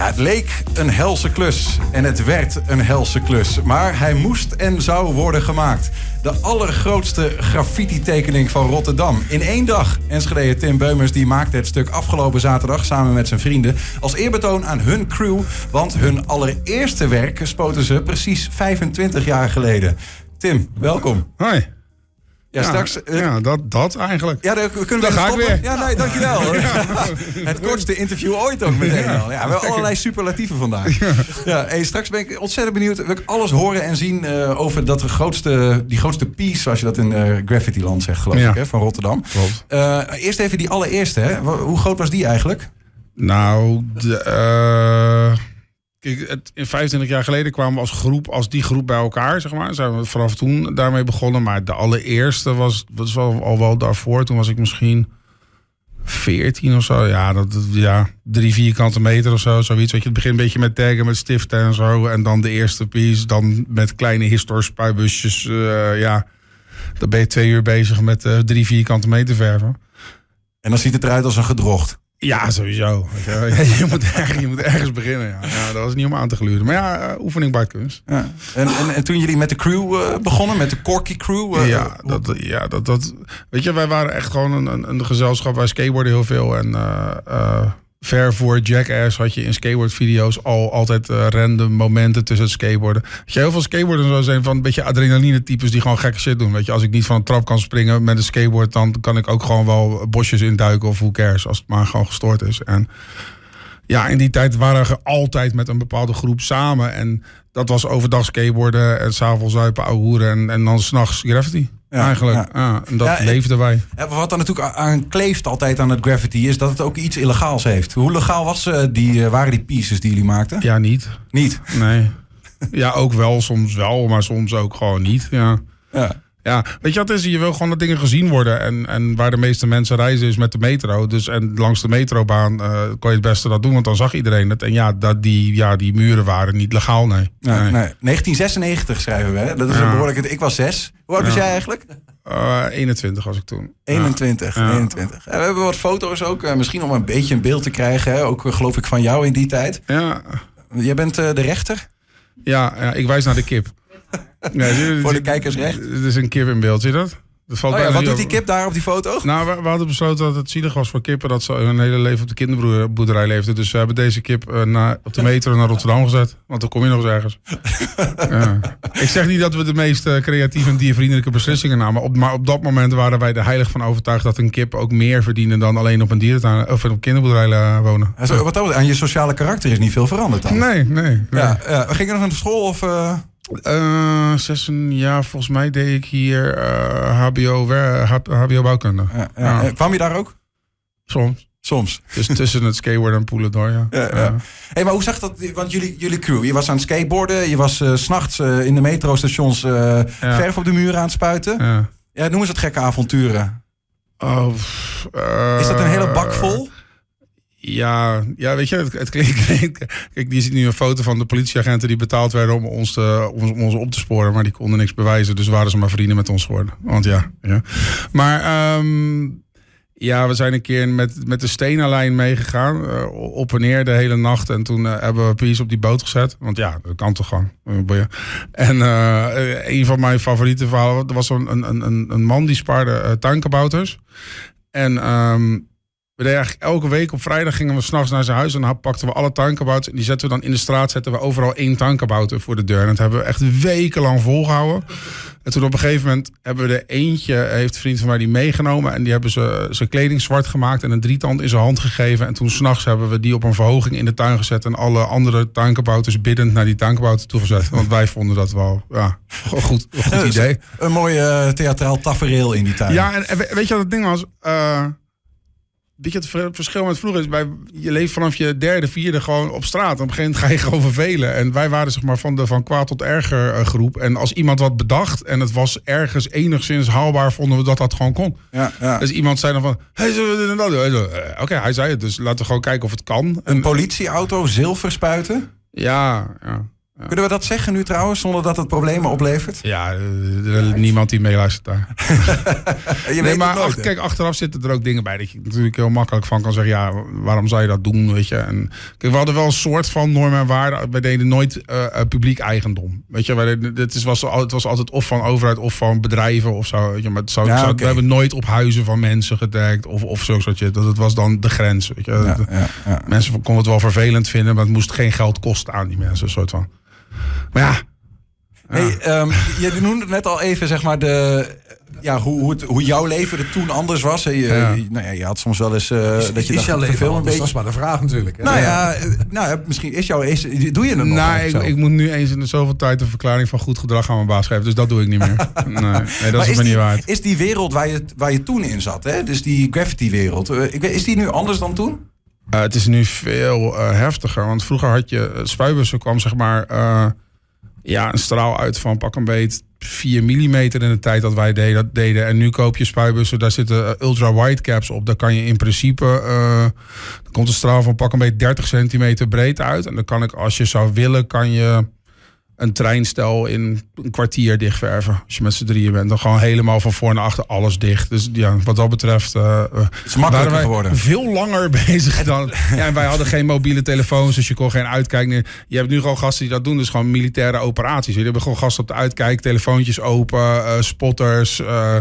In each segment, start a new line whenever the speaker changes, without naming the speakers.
Ja, het leek een helse klus en het werd een helse klus. Maar hij moest en zou worden gemaakt. De allergrootste graffiti-tekening van Rotterdam. In één dag. Enschede Tim Beumers die maakte het stuk afgelopen zaterdag samen met zijn vrienden. Als eerbetoon aan hun crew. Want hun allereerste werk spoten ze precies 25 jaar geleden. Tim, welkom.
Hoi.
Ja, straks... eh,
ja, dat, dat eigenlijk.
Ja, dan kunnen we stoppen.
weer.
Ja, nee, dankjewel. Het kortste interview ooit ook meteen al. Ja, we hebben allerlei superlatieven vandaag. Ja, hey, straks ben ik ontzettend benieuwd. Wil ik alles horen en zien eh, over dat grootste, die grootste piece, zoals je dat in eh Graffiti-land zegt, geloof ik, hè, van Rotterdam.
Klopt.
Eerst even die allereerste. Hè. Hoe groot was die eigenlijk?
Nou, de, in 25 jaar geleden kwamen we als groep, als die groep bij elkaar, zeg maar. Zijn we vanaf toen daarmee begonnen. Maar de allereerste was, was wel, al wel daarvoor. Toen was ik misschien 14 of zo. Ja, dat, ja, drie vierkante meter of zo. Zoiets. Weet je, het begint een beetje met taggen, met stiften en zo. En dan de eerste piece. Dan met kleine histor spuitbusjes. eh, ja, dan ben je twee uur bezig met eh, drie vierkante meter verven.
En dan ziet het eruit als een gedrocht.
Ja, sowieso. Je, moet ergens, je moet ergens beginnen. Ja. Ja, dat was niet om aan te gluren. Maar ja, eh, oefening bij kunst.
Ja. En, en, en toen jullie met de crew eh, begonnen, met de Corky crew. eh,
ja, dat, ja dat, dat. Weet je, wij waren echt gewoon een, een, een gezelschap. Wij skateboarden heel veel. En ver voor Jackass had je in skateboardvideo's al altijd eh, random momenten tussen het skateboarden. Weet je, heel veel skateboarders zijn van een beetje adrenaline types die gewoon gekke shit doen. Weet je, als ik niet van een trap kan springen met een skateboard, dan kan ik ook gewoon wel bosjes induiken of hoe cares, als het maar gewoon gestoord is. En ja, in die tijd waren we altijd met een bepaalde groep samen. En dat was overdag skateboarden en s'avonds zuipen, ouwe en, en dan s'nachts graffiti.
Ja,
eigenlijk.
ja.
Ja. en dat
Ja,
leefden wij.
Wat dan natuurlijk aan kleeft altijd aan het graffiti is dat het ook iets illegaals heeft. Hoe legaal was, eh, die, eh, waren die pieces die jullie maakten?
Ja, niet.
Niet.
Nee. Ja, ook wel, soms wel, maar soms ook gewoon niet. Ja.
Ja.
Ja, weet je wat is? Je wil gewoon dat dingen gezien worden. En, en waar de meeste mensen reizen is met de metro. Dus en langs de metrobaan eh kon je het beste dat doen, want dan zag iedereen het. En ja, dat die, ja, die muren waren niet legaal, nee.
Nee,
Nee.
nee. 1996 schrijven we. Hè? Dat is een behoorlijk. Ik was zes. Hoe oud was jij eigenlijk?
Eh, 21 was ik toen.
21.
Ja.
21. En we hebben wat foto's ook. eh, misschien om een beetje een beeld te krijgen. Hè? Ook eh, geloof ik van jou in die tijd.
Ja,
Jij bent eh, de rechter.
ja, ja, ik wijs naar de kip.
Voor de kijkers recht.
Het is een kip in beeld, zie je dat? dat valt
Oh ja, wat doet die kip daar op die foto?
Nou, we, we hadden besloten dat het zielig was voor kippen dat ze hun hele leven op de kinderboerderij leefden. Dus we hebben deze kip naar, op de metro naar Rotterdam gezet. Want dan kom je nog eens ergens. ja. Ik zeg niet dat we de meest eh, creatieve en diervriendelijke beslissingen namen. Op, maar op dat moment waren wij er heilig van overtuigd dat een kip ook meer verdiende dan alleen op een dierentuin of op kinderboerderij eh, wonen.
Ja, zo, wat dat, aan je sociale karakter is niet veel veranderd dan.
Nee, nee. nee.
Ja, ja. Ging je nog naar school of... eh,
Eh, zes, ja, volgens mij deed ik hier eh, HBO, HBO bouwkunde.
ja, ja.
Ja.
Eh, Kwam je daar ook?
Soms.
Soms.
Dus tussen het skateboarden en poelen door, ja.
Ja, ja. Hey, maar hoe zag dat? Want jullie, jullie crew, je was aan het skateboarden, je was 's s'nachts in de metrostations verf op de muren aan het spuiten. Ja.
Ja.
noem eens het gekke avonturen.
Oh,
Is dat een hele bak vol?
Ja, ja, weet je, het, klinkt... Kijk, je ziet nu een foto van de politieagenten die betaald werden om ons, te, om, om ons op te sporen. Maar die konden niks bewijzen, dus waren ze maar vrienden met ons geworden. Want ja, ja. Maar ehm, ja, we zijn een keer met, met de Stena-lijn meegegaan. eh, op en neer de hele nacht. En toen eh, hebben we Pies op die boot gezet. Want ja, dat kan toch gewoon. En eh, een van mijn favoriete verhalen er was een, een, een, een man die spaarde eh, tuinkabouters. En ehm, we deden eigenlijk elke week op vrijdag gingen we s'nachts naar zijn huis. En dan pakten we alle tuinkabouters. En die zetten we dan in de straat. Zetten we overal één tuinkabouter voor de deur. En dat hebben we echt wekenlang volgehouden. En toen op een gegeven moment hebben we er eentje, heeft een vriend van mij die meegenomen. En die hebben ze zijn kleding zwart gemaakt en een drietand in zijn hand gegeven. En toen s'nachts hebben we die op een verhoging in de tuin gezet. En alle andere tuinkabouters biddend naar die tuinkabouter toegezet. Want wij vonden dat wel, ja, een goed, een goed idee.
Een mooi eh, theatraal tafereel in die tuin.
Ja, en, en we- weet je wat het ding was? Eh, weet je, het ver- verschil met vroeger is, bij, je leeft vanaf je derde, vierde gewoon op straat. Op een gegeven moment ga je gewoon vervelen. En wij waren zeg maar van de van kwaad tot erger eh, groep. En als iemand wat bedacht en het was ergens enigszins haalbaar, vonden we dat dat gewoon kon.
ja, ja.
Dus iemand zei dan van, hey, eh, Oké, hij zei het, dus laten we gewoon kijken of het kan.
Een politieauto zilver spuiten?
Ja, ja.
Kunnen we dat zeggen nu trouwens, zonder dat het problemen oplevert?
Ja, er is niemand die meeluistert daar.
je
nee,
weet
maar
het nooit,
ach-
hè?
kijk, achteraf zitten er ook dingen bij dat je natuurlijk heel makkelijk van kan zeggen, ja, waarom zou je dat doen, weet je? En kijk, we hadden wel een soort van normen en waarden. Wij deden nooit eh, eh, publiek eigendom, weet je? Deden, is, was, het was altijd of van overheid of van bedrijven of zo. Weet je? Maar het zou,
Ja,
zou-
oké.
we hebben nooit op huizen van mensen gedekt of, of zo soort. Dat het was dan de grens, weet je?
Ja,
Dat-
ja, ja.
Mensen konden het wel vervelend vinden, maar het moest geen geld kosten aan die mensen, een soort van. Maar ja,
Hey, ehm, je noemde net al even zeg maar de, ja, hoe, hoe, het, hoe jouw leven er toen anders was. hè. Je,
Ja.
nou ja, je had soms wel eens eh, dat je
is jouw leven
veel een
anders?
beetje.
Dat is maar de vraag natuurlijk. hè?
Nou ja, eh, nou misschien is jouw is, doe je het nog
nou, ik, moet nu eens in de zoveel tijd een verklaring van goed gedrag aan mijn baas geven. Dus dat doe ik niet meer. Nee, nee dat
Maar
is
is
me niet waard.
is die wereld waar je, waar je toen in zat, hè? dus die graffiti-wereld, eh, ik weet- is die nu anders dan toen?
Eh, het is nu veel eh, heftiger. Want vroeger had je uh, spuibussen kwam zeg maar eh, ja, een straal uit van pak een beet 4 mm in de tijd dat wij deden, dat deden. En nu koop je spuibussen, daar zitten eh, ultra wide caps op. Daar kan je in principe, eh er komt een straal van pak een beet 30 centimeter breed uit. En dan kan ik, als je zou willen, kan je een treinstel in een kwartier dichtverven. Als je met z'n drieën bent. Dan gewoon helemaal van voor naar achter alles dicht. Dus ja, wat dat betreft... eh,
Het is makkelijker
wij
geworden.
veel langer bezig dan... Ja, en wij hadden geen mobiele telefoons, dus je kon geen uitkijk. meer- Je hebt nu gewoon gasten die dat doen, dus gewoon militaire operaties. Je hebt gewoon gasten op de uitkijk, telefoontjes open, eh, spotters. eh,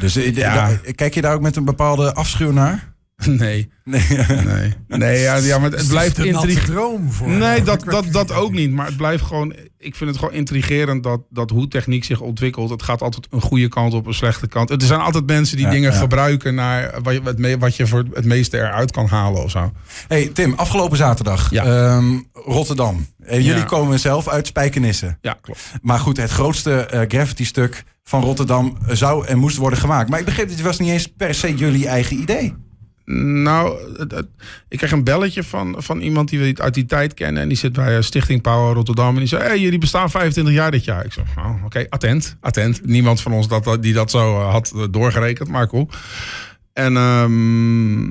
Dus
Ja.
kijk je daar ook met een bepaalde afschuw naar?
nee,
Nee.
nee. Nee, ja, ja maar het,
Het
blijft
voor
Nee, dat, dat, dat ook niet. Maar het blijft gewoon. Ik vind het gewoon intrigerend dat, dat hoe techniek zich ontwikkelt. Het gaat altijd een goede kant op, een slechte kant. Er zijn altijd mensen die
Ja,
dingen
ja.
gebruiken naar wat je, het me- wat je voor het meeste eruit kan halen of zo.
Hey Tim, afgelopen zaterdag,
Ja.
ehm, Rotterdam. Eh, jullie komen zelf uit Spijkenisse.
Ja, klopt.
Maar goed, het grootste eh, graffiti-stuk van Rotterdam zou en moest worden gemaakt. Maar ik begreep, dit was niet eens per se jullie eigen idee.
Nou, ik kreeg een belletje van, van iemand die we uit die tijd kennen. En die zit bij eh, Stichting Power Rotterdam. En die zei, hey, jullie bestaan 25 jaar dit jaar. Ik zei, oh, oké, attent, attent. Niemand van ons dat, die dat zo eh, had eh, doorgerekend, maar cool. En ehm,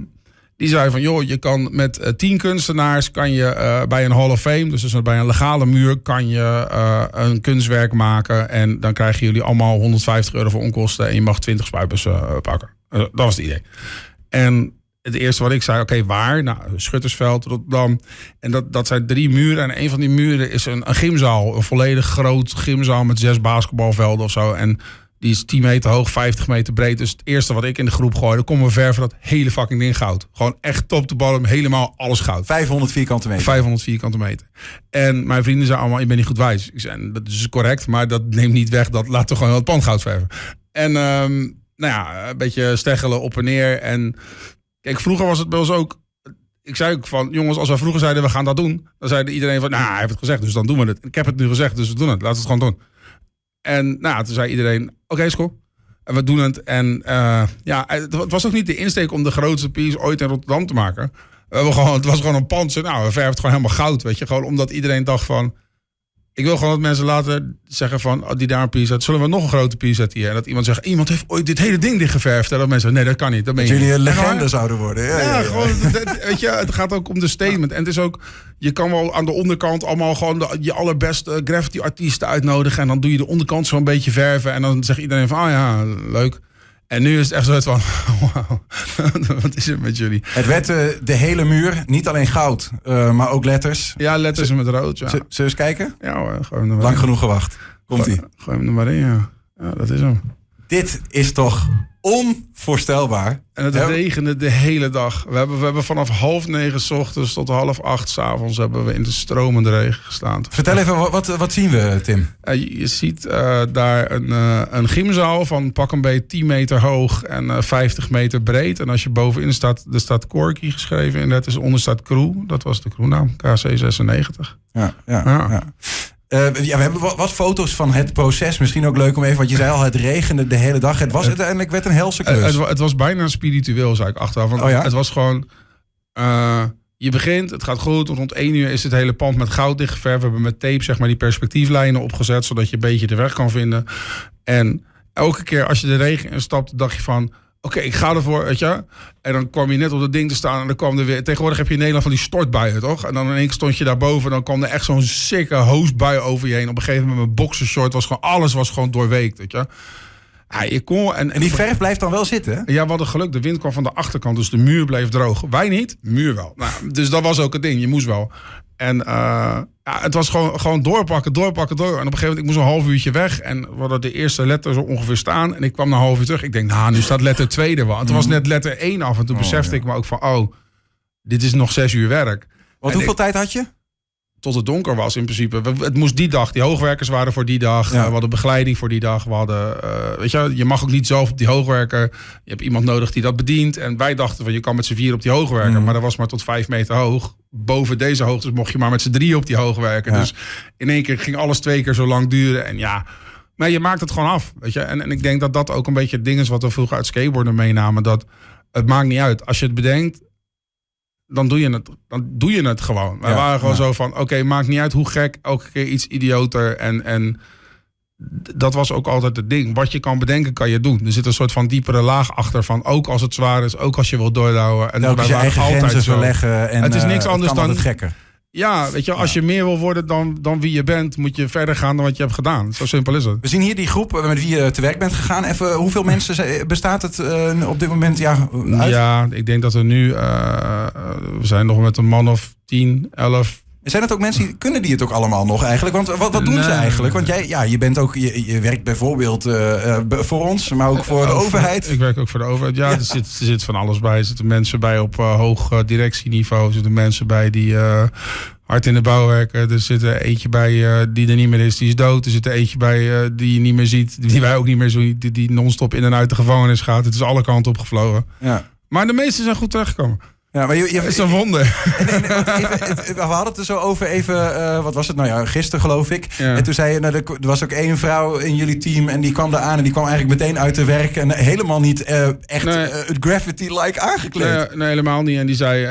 die zei van, joh, je kan met tien kunstenaars... kan je bij een Hall of Fame, dus, bij een legale muur... kan je een kunstwerk maken. En dan krijgen jullie allemaal 150 euro voor onkosten... en je mag 20 spuitbussen eh, pakken. Dat was het idee. En het eerste wat ik zei, oké, waar? Nou, Schuttersveld, Rotterdam. En dat, dat zijn drie muren. En een van die muren is een, een gymzaal. Een volledig groot gymzaal met zes basketbalvelden of zo. En die is 10 meter hoog, 50 meter breed. Dus het eerste wat ik in de groep gooide, kom we verven dat hele fucking ding goud. Gewoon echt top to bottom, helemaal alles goud.
500 vierkante meter.
500 vierkante meter. En mijn vrienden zeiden allemaal, ik ben niet goed wijs. Ik zei, dat is correct, maar dat neemt niet weg dat laten we gewoon het pand goud verven. En ehm, nou ja, een beetje steggelen op en neer. En kijk, vroeger was het bij ons ook... Ik zei ook van, jongens, als wij vroeger zeiden we gaan dat doen... dan zei iedereen van, nou, hij heeft het gezegd, dus dan doen we het. Ik heb het nu gezegd, dus we doen het. Laten we het gewoon doen. En nou, toen zei iedereen, oké, is cool. En we doen het. En eh, ja, het was ook niet de insteek om de grootste piece ooit in Rotterdam te maken. We hebben gewoon, het was gewoon een pand. Nou, we verven het gewoon helemaal goud, weet je. Gewoon omdat iedereen dacht van... Ik wil gewoon dat mensen later zeggen van... Oh, die daar een zet. Zullen we nog een grote piece zetten hier? En dat iemand zegt, iemand heeft ooit dit hele ding dichtgeverfd. En dat mensen zeggen, nee, dat kan niet. Dat
Dat jullie een legende zouden worden. Ja,
ja,
ja, ja.
gewoon, dat- weet je, het gaat ook om de statement. En het is ook, je kan wel aan de onderkant allemaal gewoon de, je allerbeste graffiti-artiesten uitnodigen. En dan doe je de onderkant zo een beetje verven. En dan zegt iedereen van, ah ja, leuk. En nu is het echt zo van, wauw, wat is het met jullie?
Het werd eh, de hele muur, niet alleen goud, eh, maar ook letters.
Ja, letters met rood, ja.
Z- Zullen we eens kijken?
Ja hoor, gooi hem er maar
Lang
in.
genoeg gewacht. Komt-ie.
Gooi- Gooi hem er maar in, ja. Ja, dat is hem.
Dit is toch onvoorstelbaar.
En het regende de hele dag. We hebben, we hebben vanaf half negen s ochtends tot half acht s avonds hebben we in de stromende regen gestaan.
Vertel even, wat, wat, wat zien we, Tim?
Eh, je, ziet eh, daar een, eh, een gymzaal van pak een beetje 10 meter hoog en eh, 50 meter breed. En als je bovenin staat, er staat Corky geschreven en dat is onder staat Crew. Dat was de crewnaam, KC96.
Ja, ja,
Ja.
ja. Eh, ja, we hebben wat, wat foto's van het proces. Misschien ook leuk om even, want je zei al, het regende de hele dag. Het was uiteindelijk werd een helse klus.
het, wa- het was bijna spiritueel, zei ik achteraf. Want
Oh ja?
het was gewoon... eh, je begint, het gaat goed. Rond 1 uur is het hele pand met goud dichtgeverfd. We hebben met tape zeg maar, die perspectieflijnen opgezet... zodat je een beetje de weg kan vinden. En elke keer als je de regen instapt, dacht je van... oké, ik ga ervoor, weet je. En dan kwam je net op dat ding te staan en dan kwam er weer... Tegenwoordig heb je in Nederland van die stortbuien, toch? En dan in één keer stond je daarboven en dan kwam er echt zo'n sikke hoostbui over je heen. Op een gegeven moment mijn boxershort was gewoon... Alles was gewoon doorweekt, weet je. Ja, kon, en,
En die verf blijft dan wel zitten,
ja, we hadden geluk. De wind kwam van de achterkant, dus de muur bleef droog. Wij niet, muur wel. Nou, dus dat was ook het ding. Je moest wel. En eh, ja, het was gewoon, gewoon doorpakken, doorpakken, door. En op een gegeven moment, ik moest een half uurtje weg. En we hadden de eerste letter zo ongeveer staan. En ik kwam na een half uur terug. Ik denk, nou, nu staat letter 2 er wel. En toen was net letter 1 af. En toen besefte ik me ook van, oh, dit is nog zes uur werk.
Want
En
hoeveel tijd had je?
tot het donker was in principe. We- Het moest die dag. Die hoogwerkers waren voor die dag.
Ja.
We hadden begeleiding voor die dag. We hadden, eh, weet je, je mag ook niet zelf op die hoogwerker. Je hebt iemand nodig die dat bedient. En wij dachten van je kan met z'n vier op die hoogwerker.
Mhm.
Maar dat was maar tot vijf meter hoog. Boven deze hoogte mocht je maar met z'n drie op die hoogwerker.
Ja.
Dus in één keer ging alles twee keer zo lang duren. En ja, maar je maakt het gewoon af. Weet je? En, en ik denk dat dat ook een beetje het ding is wat we vroeger uit skateboarden meenamen. Dat het maakt niet uit. Als je het bedenkt, dan doe je het, dan doe je het gewoon.
Ja,
waren gewoon
ja.
zo van, oké, maakt niet uit hoe gek, elke keer iets idioter. En, en dat was ook altijd het ding. Wat je kan bedenken, kan je doen. Er zit een soort van diepere laag achter van, ook als het zwaar is, ook als je wilt doordouwen. En wij
je
waren
eigen
altijd
grenzen
zo.
verleggen. En,
Het is
eh,
niks anders
kan
dan-
gekker.
Ja, weet je, als je meer wil worden dan, dan wie je bent, moet je verder gaan dan wat je hebt gedaan. Zo simpel is het.
We zien hier die groep met wie je te werk bent gegaan. Even, hoeveel mensen zijn- bestaat het eh, op dit moment ja, uit?
Ja, ik denk dat er nu, eh, we zijn nog met een man of 10, 11,
Zijn het ook mensen die kunnen die het ook allemaal nog eigenlijk? Want wat, wat doen ze eigenlijk? Want jij, ja, je bent ook, je, je werkt bijvoorbeeld eh, eh, voor ons, maar ook voor de overheid.
Ik werk ook voor de overheid. Ja,
Ja.
Er, zit, er zit van alles bij. Er zitten mensen bij op eh, hoog directieniveau. Er zitten mensen bij die hard in de bouw werken. Er zit er eentje bij die er niet meer is, die is dood. Er zit er eentje bij die je niet meer ziet, die wij ook niet meer zien. Die, die non-stop in en uit de gevangenis gaat. Het is alle kanten opgevlogen.
Ja.
Maar de meesten zijn goed terechtgekomen.
Ja, maar je, je,
Het is een wonder.
Nee, nee, want even, het- we hadden het er zo over even, eh, wat was het nou ja, gisteren geloof ik.
Ja.
En toen zei je, nou, er was ook één vrouw in jullie team en die kwam daar aan en die kwam eigenlijk meteen uit de werk en helemaal niet eh, echt
Nee.
eh, het graffiti-like aangekleed.
Nee, nee, helemaal niet. En die zei,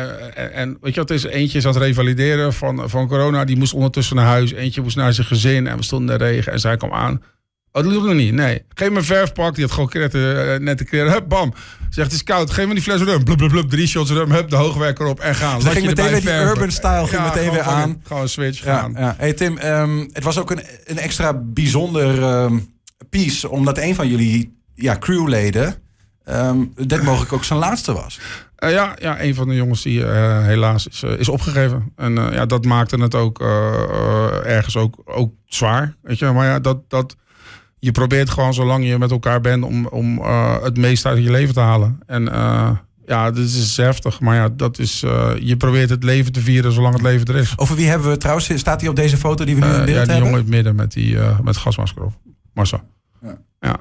en, weet je wat is? Eentje het revalideren van, van corona. Die moest ondertussen naar huis. Eentje moest naar zijn gezin. En we stonden in de regen. En zij kwam aan. Oh, dat lukt nog niet. Nee. Geef me een verfpak. Die had gewoon net de kleren. Hup, bam. Zegt, het is koud. Geef me die fles rum. Blub, blub, blub. Drie shots rum. Hup, de hoogwerker op. En gaan.
Dus
Laat
ging
je
meteen weer die urban style ging meteen
gewoon-
weer aan.
Gewoon switch
Ja,
gaan.
ja. Hey Tim, ehm, het was ook een, een extra bijzonder ehm, piece, omdat een van jullie ja, crewleden, ehm dit mogelijk ook zijn laatste was.
Eh, ja, ja, een van de jongens die eh, helaas is, is opgegeven. En ja, dat maakte het ook ergens ook, ook zwaar. Weet je? Maar ja, dat, dat, je probeert gewoon zolang je met elkaar bent om, om eh, het meeste uit je leven te halen. En eh, ja, dit is heftig. Maar ja, dat is, eh, je probeert het leven te vieren zolang het leven er is.
Over wie hebben we trouwens, staat hij op deze foto die we nu in beeld
ja, die
hebben?
jongen in het midden met, die, eh, met gasmasker op. Marcel.
Ja.
Ja.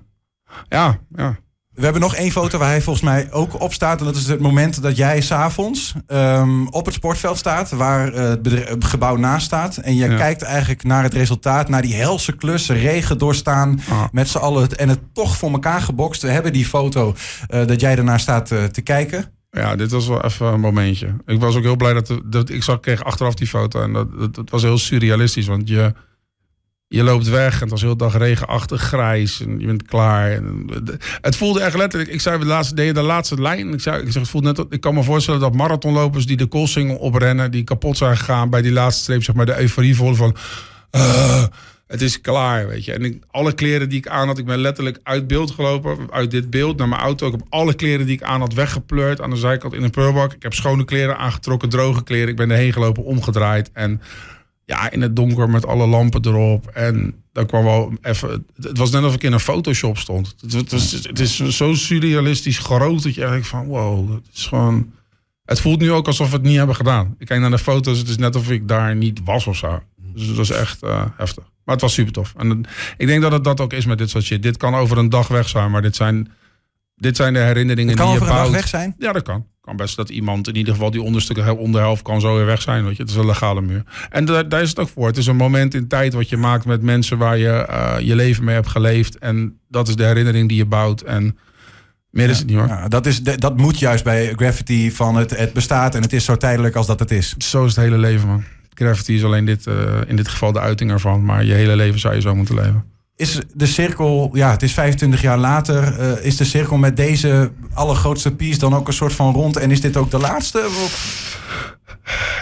Ja, ja.
We hebben nog één foto waar hij volgens mij ook op staat. En dat is het moment dat jij s'avonds um, op het sportveld staat. Waar uh, het, gebouw naast staat. En je
Ja.
kijkt eigenlijk naar het resultaat. Naar die helse klus, regen doorstaan.
Ah.
Met z'n allen. En het toch voor elkaar gebokst. We hebben die foto uh, dat jij ernaar staat uh, te kijken.
Ja, dit was wel even een momentje. Ik was ook heel blij dat, dat ik zag, kreeg achteraf die foto. En dat, dat, dat was heel surrealistisch. Want je, je loopt weg en het was heel dag regenachtig, grijs. En je bent klaar. En, het voelde echt letterlijk. Ik zei de laatste, deed de laatste lijn. Ik, zei, ik, zeg, het voelde net, ik kan me voorstellen dat marathonlopers die de koolsingel oprennen, die kapot zijn gegaan bij die laatste streep, zeg maar, de euforie voelen van. "Ah, het is klaar, weet je. En ik, alle kleren die ik aan had, ik ben letterlijk uit beeld gelopen, uit dit beeld naar mijn auto. Ik heb alle kleren die ik aan had weggepleurd aan de zijkant in een prullenbak. Ik heb schone kleren aangetrokken, droge kleren. Ik ben erheen gelopen, omgedraaid en ja, in het donker met alle lampen erop. En dan kwam wel even. Het, was net alsof ik in een Photoshop stond. Het, het, was, het is zo surrealistisch groot dat je eigenlijk van wow, het is gewoon. Het voelt nu ook alsof we het niet hebben gedaan. Ik kijk naar de foto's, het is net alsof ik daar niet was of zo. Dus het was echt eh, heftig. Maar het was super tof. En ik denk dat het dat ook is met dit soort shit. Dit kan over een dag weg zijn, maar dit zijn, dit zijn de herinneringen
kan
die je
over een dag
bouwt.
weg zijn.
Ja, dat kan. Kan best dat iemand in ieder geval die onderstukken hel- onderhelft kan zo weer weg zijn. Weet je. Het is een legale muur. En daar, daar is het ook voor. Het is een moment in tijd wat je maakt met mensen waar je eh, je leven mee hebt geleefd. En dat is de herinnering die je bouwt. En meer is het niet hoor.
Ja, dat, is, dat moet juist bij graffiti van het, het bestaat en het is zo tijdelijk als dat het is.
Zo is het hele leven man. Graffiti is alleen dit, eh, in dit geval de uiting ervan. Maar je hele leven zou je zo moeten leven.
Is de cirkel, ja, het is 25 jaar later, uh, is de cirkel met deze allergrootste piece dan ook een soort van rond? En is dit ook de laatste? Of?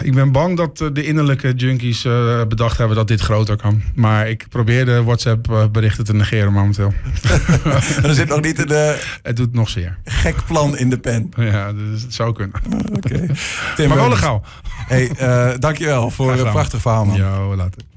Ik ben bang dat de innerlijke junkies uh, bedacht hebben dat dit groter kan. Maar ik probeer de WhatsApp-berichten te negeren momenteel.
er zit nog niet in de...
Het doet nog zeer.
Gek plan in de pen.
Ja, dus het zou kunnen.
Oké.
Okay. Maar wel legaal.
Hey, uh, dankjewel voor een prachtig verhaal, man.
Ja, later.